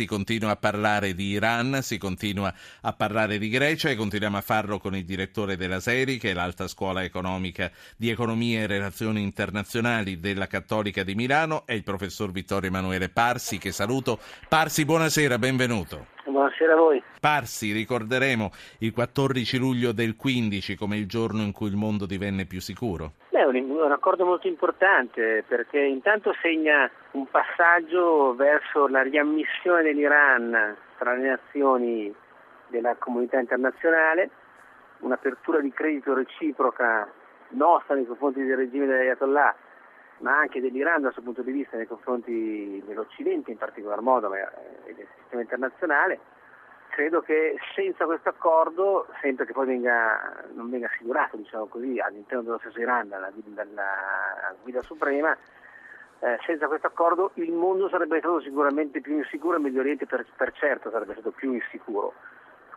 Si continua a parlare di Iran, si continua a parlare di Grecia e continuiamo a farlo con il direttore della SERI, che è l'Alta Scuola Economica di Economia e Relazioni Internazionali della Cattolica di Milano, e il professor Vittorio Emanuele Parsi, che saluto. Parsi, buonasera, benvenuto. Buonasera a voi. Parsi, ricorderemo il 14 luglio del 15 come il giorno in cui il mondo divenne più sicuro? Beh, è un, un accordo molto importante perché intanto segna un passaggio verso la riammissione dell'Iran tra le nazioni della comunità internazionale, un'apertura di credito reciproca nostra nei confronti del regime dell'Ayatollah, ma anche dell'Iran dal suo punto di vista nei confronti dell'Occidente in particolar modo ma, e del sistema internazionale. Credo che senza questo accordo, sempre che poi venga, non venga assicurato diciamo così, all'interno dello stesso Iran dalla, dalla guida suprema, eh, senza questo accordo il mondo sarebbe stato sicuramente più insicuro e Medio Oriente per, per certo sarebbe stato più insicuro.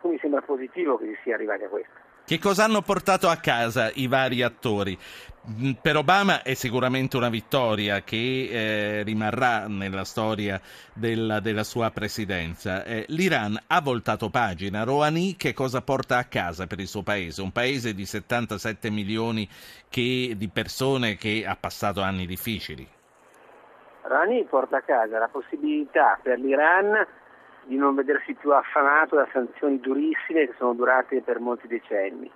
Quindi sembra positivo che si sia arrivati a questo. Che cosa hanno portato a casa i vari attori? Mm, per Obama è sicuramente una vittoria che eh, rimarrà nella storia della, della sua presidenza. Eh, L'Iran ha voltato pagina. Rouhani che cosa porta a casa per il suo paese? Un paese di 77 milioni che, di persone che ha passato anni difficili. Rouhani porta a casa la possibilità per l'Iran di non vedersi più affamato da sanzioni durissime che sono durate per molti decenni.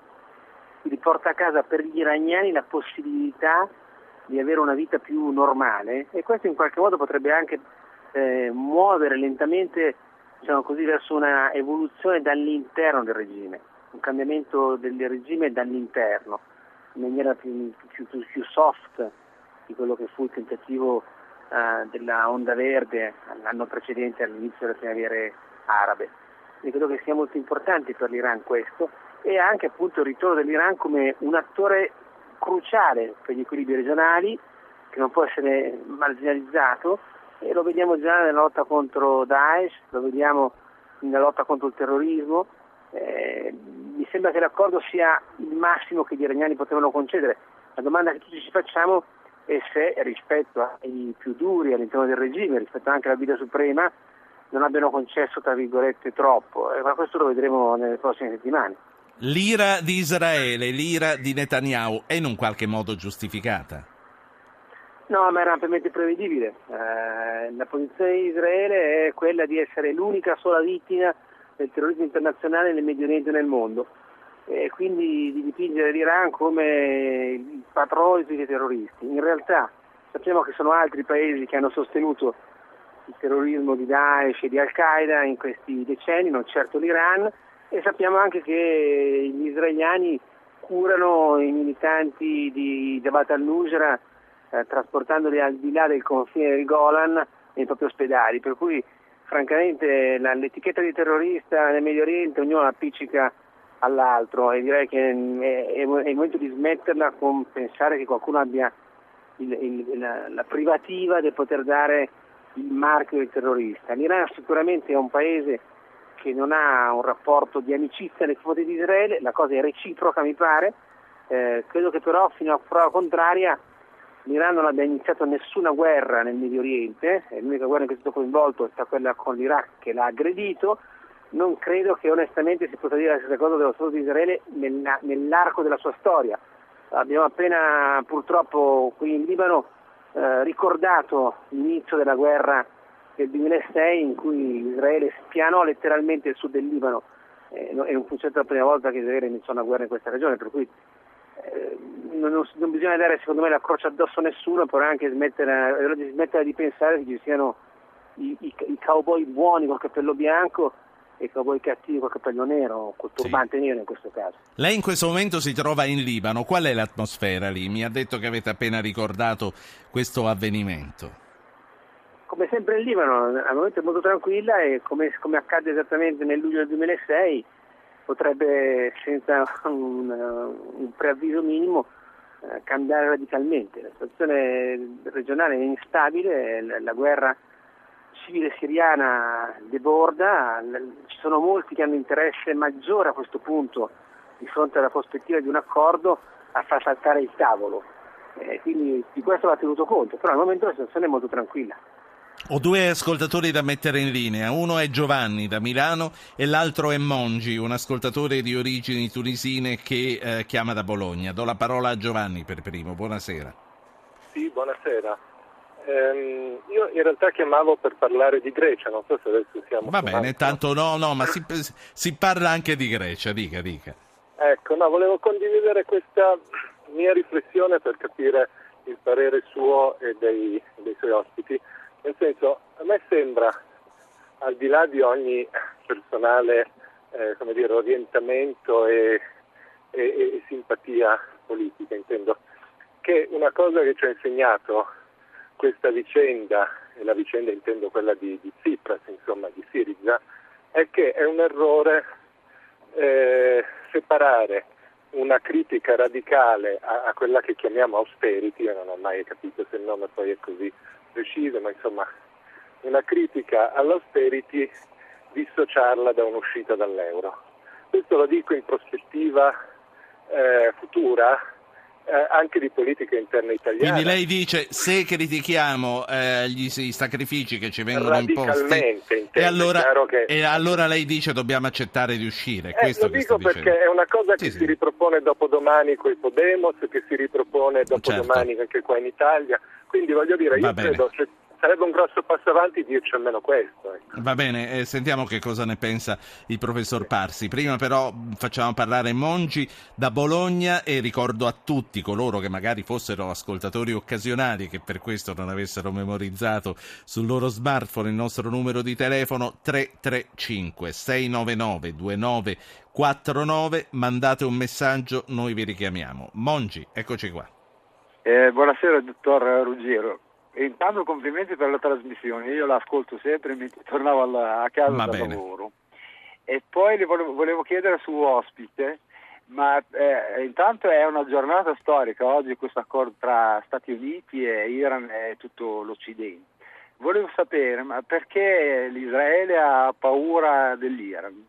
Quindi porta a casa per gli iraniani la possibilità di avere una vita più normale e questo in qualche modo potrebbe anche eh, muovere lentamente diciamo così, verso una evoluzione dall'interno del regime, un cambiamento del regime dall'interno, in maniera più, più, più soft di quello che fu il tentativo eh, della onda verde l'anno precedente all'inizio delle primavere arabe. Io credo che sia molto importante per l'Iran questo e anche appunto il ritorno dell'Iran come un attore cruciale per gli equilibri regionali che non può essere marginalizzato e lo vediamo già nella lotta contro Daesh, lo vediamo nella lotta contro il terrorismo. Eh, mi sembra che l'accordo sia il massimo che gli iraniani potevano concedere. La domanda che tutti ci facciamo è e se rispetto ai più duri all'interno del regime, rispetto anche alla guida suprema, non abbiano concesso tra virgolette troppo, ma questo lo vedremo nelle prossime settimane. L'ira di Israele, l'ira di Netanyahu è in un qualche modo giustificata? No, ma era ampiamente prevedibile. Eh, la posizione di Israele è quella di essere l'unica sola vittima del terrorismo internazionale nel Medio Oriente e nel mondo e quindi di dipingere l'Iran come il patrono dei terroristi. In realtà sappiamo che sono altri paesi che hanno sostenuto il terrorismo di Daesh e di Al-Qaeda in questi decenni, non certo l'Iran, e sappiamo anche che gli israeliani curano i militanti di Jabhat al-Nusra eh, trasportandoli al di là del confine del Golan nei propri ospedali, per cui francamente l'etichetta di terrorista nel Medio Oriente ognuno appiccica all'altro. E direi che è, è, il momento di smetterla con pensare che qualcuno abbia il, il, la, la, privativa di poter dare il marchio del terrorista. L'Iran sicuramente è un paese che non ha un rapporto di amicizia nei confronti di Israele, la cosa è reciproca mi pare, eh, credo che però fino a prova contraria l'Iran non abbia iniziato nessuna guerra nel Medio Oriente, l'unica guerra in cui è stato coinvolto è stata quella con l'Iraq che l'ha aggredito, non credo che onestamente si possa dire la stessa cosa dello Stato di Israele nell'arco della sua storia. Abbiamo appena purtroppo qui in Libano eh, ricordato l'inizio della guerra del 2006 in cui Israele spianò letteralmente il sud del Libano eh, e non fu certo la prima volta che Israele iniziò una guerra in questa regione, per cui eh, non, non, non, bisogna dare secondo me la croce addosso a nessuno, però anche smettere, smettere di pensare che ci siano i, i, i cowboy buoni col cappello bianco e cowboy cattivo col capello nero, col turbante sì. nero in questo caso. Lei in questo momento si trova in Libano, qual è l'atmosfera lì? Mi ha detto che avete appena ricordato questo avvenimento. Come sempre in Libano, al momento è molto tranquilla e come, come accade esattamente nel luglio del 2006 potrebbe senza un, un preavviso minimo eh, cambiare radicalmente. La situazione regionale è instabile, la, la guerra civile siriana deborda, ci sono molti che hanno interesse maggiore a questo punto di fronte alla prospettiva di un accordo a far saltare il tavolo. Eh, quindi di questo va tenuto conto, però al momento la situazione è molto tranquilla. Ho due ascoltatori da mettere in linea, uno è Giovanni da Milano e l'altro è Mongi, un ascoltatore di origini tunisine che eh, chiama da Bologna. Do la parola a Giovanni per primo, buonasera. Sì, buonasera. Ehm, io in realtà chiamavo per parlare di Grecia, non so se adesso siamo... Va bene, tanto no, no, ma si, si parla anche di Grecia, dica, dica. Ecco, no, volevo condividere questa mia riflessione per capire il parere suo e dei, dei suoi ospiti. Nel senso, a me sembra, al di là di ogni personale eh, come dire, orientamento e, e, e, simpatia politica, intendo, che una cosa che ci ha insegnato questa vicenda, e la vicenda intendo quella di, di Tsipras, insomma di Siriza, è che è un errore eh, separare una critica radicale a, a, quella che chiamiamo austerity, io non ho mai capito se il nome poi è così preciso, ma insomma una critica all'austerity dissociarla da un'uscita dall'euro. Questo lo dico in prospettiva eh, futura eh, anche di politica interna italiana. Quindi lei dice se critichiamo eh, gli, i sacrifici che ci vengono imposti e allora, che... e allora, lei dice dobbiamo accettare di uscire. Eh, lo dico perché è una cosa che sì, si sì. ripropone dopodomani con i Podemos, che si ripropone dopodomani certo. anche qua in Italia. Quindi voglio dire, io credo che sarebbe un grosso passo avanti dirci almeno questo. Ecco. Va bene, eh, sentiamo che cosa ne pensa il professor Parsi. Prima però facciamo parlare Mongi da Bologna e ricordo a tutti coloro che magari fossero ascoltatori occasionali che per questo non avessero memorizzato sul loro smartphone il nostro numero di telefono 335 699 2949 mandate un messaggio, noi vi richiamiamo. Mongi, eccoci qua. Eh, buonasera dottor Ruggiero. E intanto complimenti per la trasmissione, io l'ascolto sempre mentre tornavo alla, a casa da lavoro. E poi le volevo, volevo chiedere su ospite, ma eh, intanto è una giornata storica oggi questo accordo tra Stati Uniti e Iran e tutto l'Occidente. Volevo sapere ma perché l'Israele ha paura dell'Iran?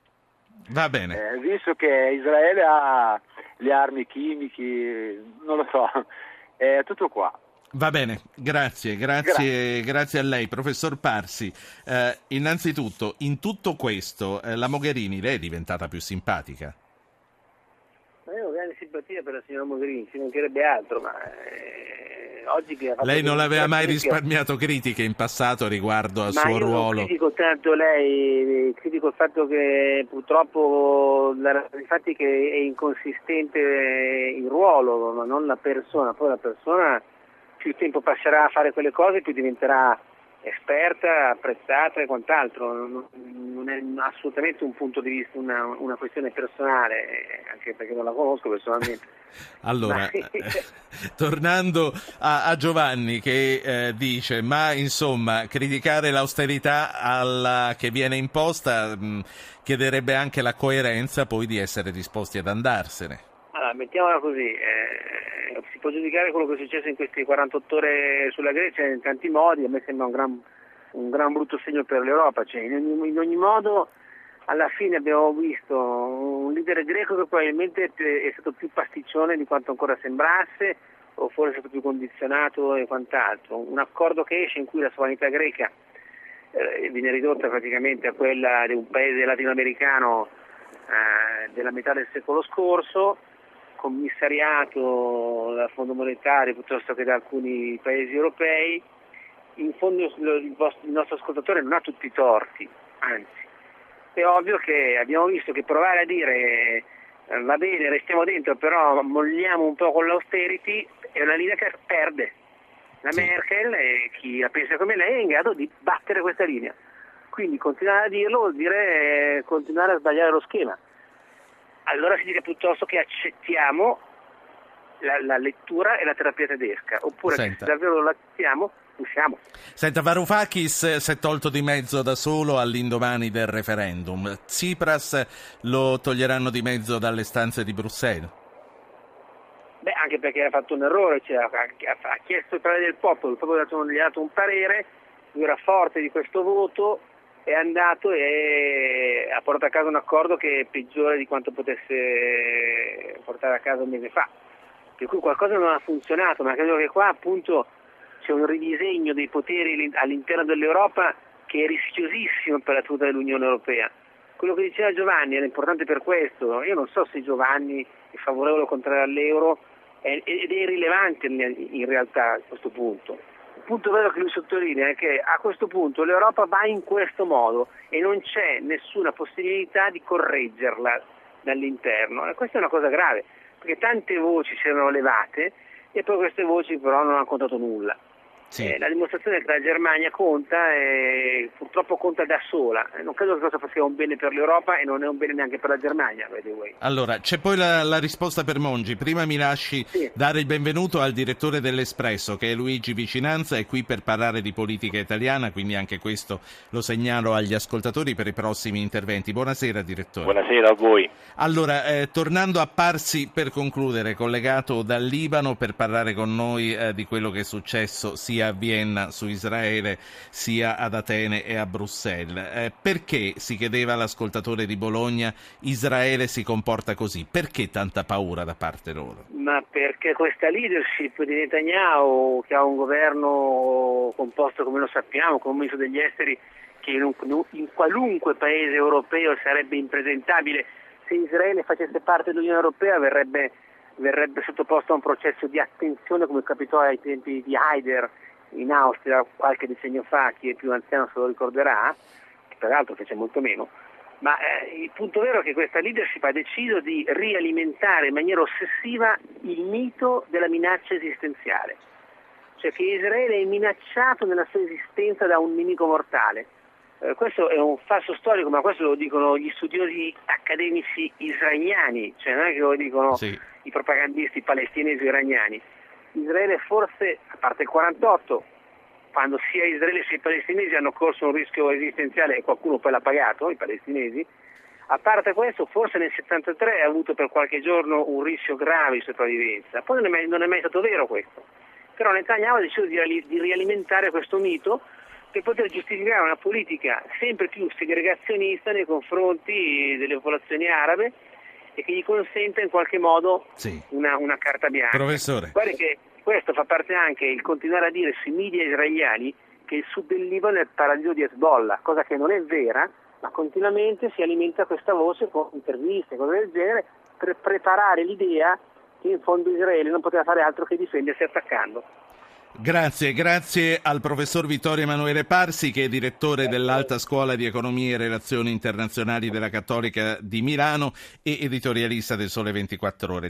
Va bene. Eh, visto che Israele ha le armi chimiche, non lo so, è tutto qua. Va bene, grazie, grazie, grazie, grazie a lei, professor Parsi. Eh, innanzitutto, in tutto questo, eh, la Mogherini, lei è diventata più simpatica? Ma io ho grande simpatia per la signora Mogherini, ci mancherebbe altro, ma eh, oggi che Lei non aveva mai risparmiato critiche in passato riguardo al ma suo ruolo? Non critico tanto lei, critico il fatto che purtroppo, infatti che è inconsistente il ruolo, ma non la persona, poi la persona più tempo passerà a fare quelle cose, più diventerà esperta, apprezzata e quant'altro. Non è assolutamente un punto di vista, una, una questione personale, anche perché non la conosco personalmente. Allora, tornando a, a, Giovanni che eh, dice, ma insomma, criticare l'austerità alla, che viene imposta mh, mm, chiederebbe anche la coerenza poi di essere disposti ad andarsene. Allora, mettiamola così, eh, si può giudicare quello che è successo in queste 48 ore sulla Grecia in tanti modi, a me sembra un gran, un gran brutto segno per l'Europa, cioè, in, ogni, in, ogni, modo alla fine abbiamo visto un leader greco che probabilmente è stato più pasticcione di quanto ancora sembrasse o forse è stato più condizionato e quant'altro, un accordo che esce in cui la sovranità greca eh, viene ridotta praticamente a quella di un paese latinoamericano eh, della metà del secolo scorso, commissariato dal Fondo Monetario piuttosto che da alcuni paesi europei, in fondo il, nostro ascoltatore non ha tutti i torti, anzi, è ovvio che abbiamo visto che provare a dire eh, va bene, restiamo dentro, però molliamo un po' con l'austerity è una linea che perde. La sì. Merkel e chi la pensa come lei è in grado di battere questa linea. Quindi continuare a dirlo vuol dire eh, continuare a sbagliare lo schema allora significa piuttosto che accettiamo la, la, lettura e la terapia tedesca, oppure Senta. se davvero lo accettiamo, usciamo. Senta, Varoufakis si è tolto di mezzo da solo all'indomani del referendum. Tsipras lo toglieranno di mezzo dalle stanze di Bruxelles? Beh, anche perché ha fatto un errore, cioè, ha, ha, chiesto il parere del popolo, il popolo gli ha dato un parere, lui era forte di questo voto, è andato e ha portato a casa un accordo che è peggiore di quanto potesse portare a casa un mese fa. Per cui qualcosa non ha funzionato, ma credo che qua appunto c'è un ridisegno dei poteri all'interno dell'Europa che è rischiosissimo per la tenuta dell'Unione Europea. Quello che diceva Giovanni era importante per questo, io non so se Giovanni è favorevole o contrario all'euro ed è irrilevante in realtà a questo punto. Punto vero che lui sottolinea è che a questo punto l'Europa va in questo modo e non c'è nessuna possibilità di correggerla dall'interno e questa è una cosa grave perché tante voci si erano levate e poi queste voci però non hanno contato nulla. Sì. Eh, la dimostrazione che la Germania conta e purtroppo conta da sola. Eh, non credo che questo sia un bene per l'Europa e non è un bene neanche per la Germania. Allora, c'è poi la, la, risposta per Mongi. Prima mi lasci sì. dare il benvenuto al direttore dell'Espresso, che è Luigi Vicinanza, è qui per parlare di politica italiana, quindi anche questo lo segnalo agli ascoltatori per i prossimi interventi. Buonasera, direttore. Buonasera a voi. Allora, eh, tornando a Parsi per concludere, collegato dal Libano per parlare con noi eh, di quello che è successo sia sia a Vienna su Israele sia ad Atene e a Bruxelles. Eh, perché, si chiedeva l'ascoltatore di Bologna, Israele si comporta così? Perché tanta paura da parte loro? Ma perché questa leadership di Netanyahu, che ha un governo composto come lo sappiamo, con un ministro degli esteri che in, un, in qualunque paese europeo sarebbe impresentabile, se Israele facesse parte dell'Unione Europea verrebbe verrebbe sottoposto a un processo di attenzione come capitò ai tempi di Haider in Austria qualche decennio fa, chi è più anziano se lo ricorderà, che peraltro fece molto meno, ma eh, il punto vero è che questa leadership ha deciso di rialimentare in maniera ossessiva il mito della minaccia esistenziale, cioè che Israele è minacciato nella sua esistenza da un nemico mortale. Eh, questo è un falso storico, ma questo lo dicono gli studiosi accademici israeliani, cioè non è che lo dicono sì. i propagandisti palestinesi iraniani. Israele forse, a parte il 48, quando sia Israele sia i palestinesi hanno corso un rischio esistenziale e qualcuno poi l'ha pagato, i palestinesi, a parte questo forse nel 73 ha avuto per qualche giorno un rischio grave di sopravvivenza, poi non è mai, non è mai stato vero questo. Però Netanyahu ha deciso di, di rialimentare questo mito per poter giustificare una politica sempre più segregazionista nei confronti delle popolazioni arabe e che gli consente in qualche modo sì. una, una, carta bianca. Professore. Guarda che questo fa parte anche il continuare a dire sui media israeliani che il sud del Libano è il paradiso di Hezbollah, cosa che non è vera, ma continuamente si alimenta questa voce con interviste, cose del genere, per preparare l'idea che in fondo Israele non poteva fare altro che difendersi attaccando. Grazie, grazie al professor Vittorio Emanuele Parsi che è direttore dell'Alta Scuola di Economia e Relazioni Internazionali della Cattolica di Milano e editorialista del Sole 24 Ore.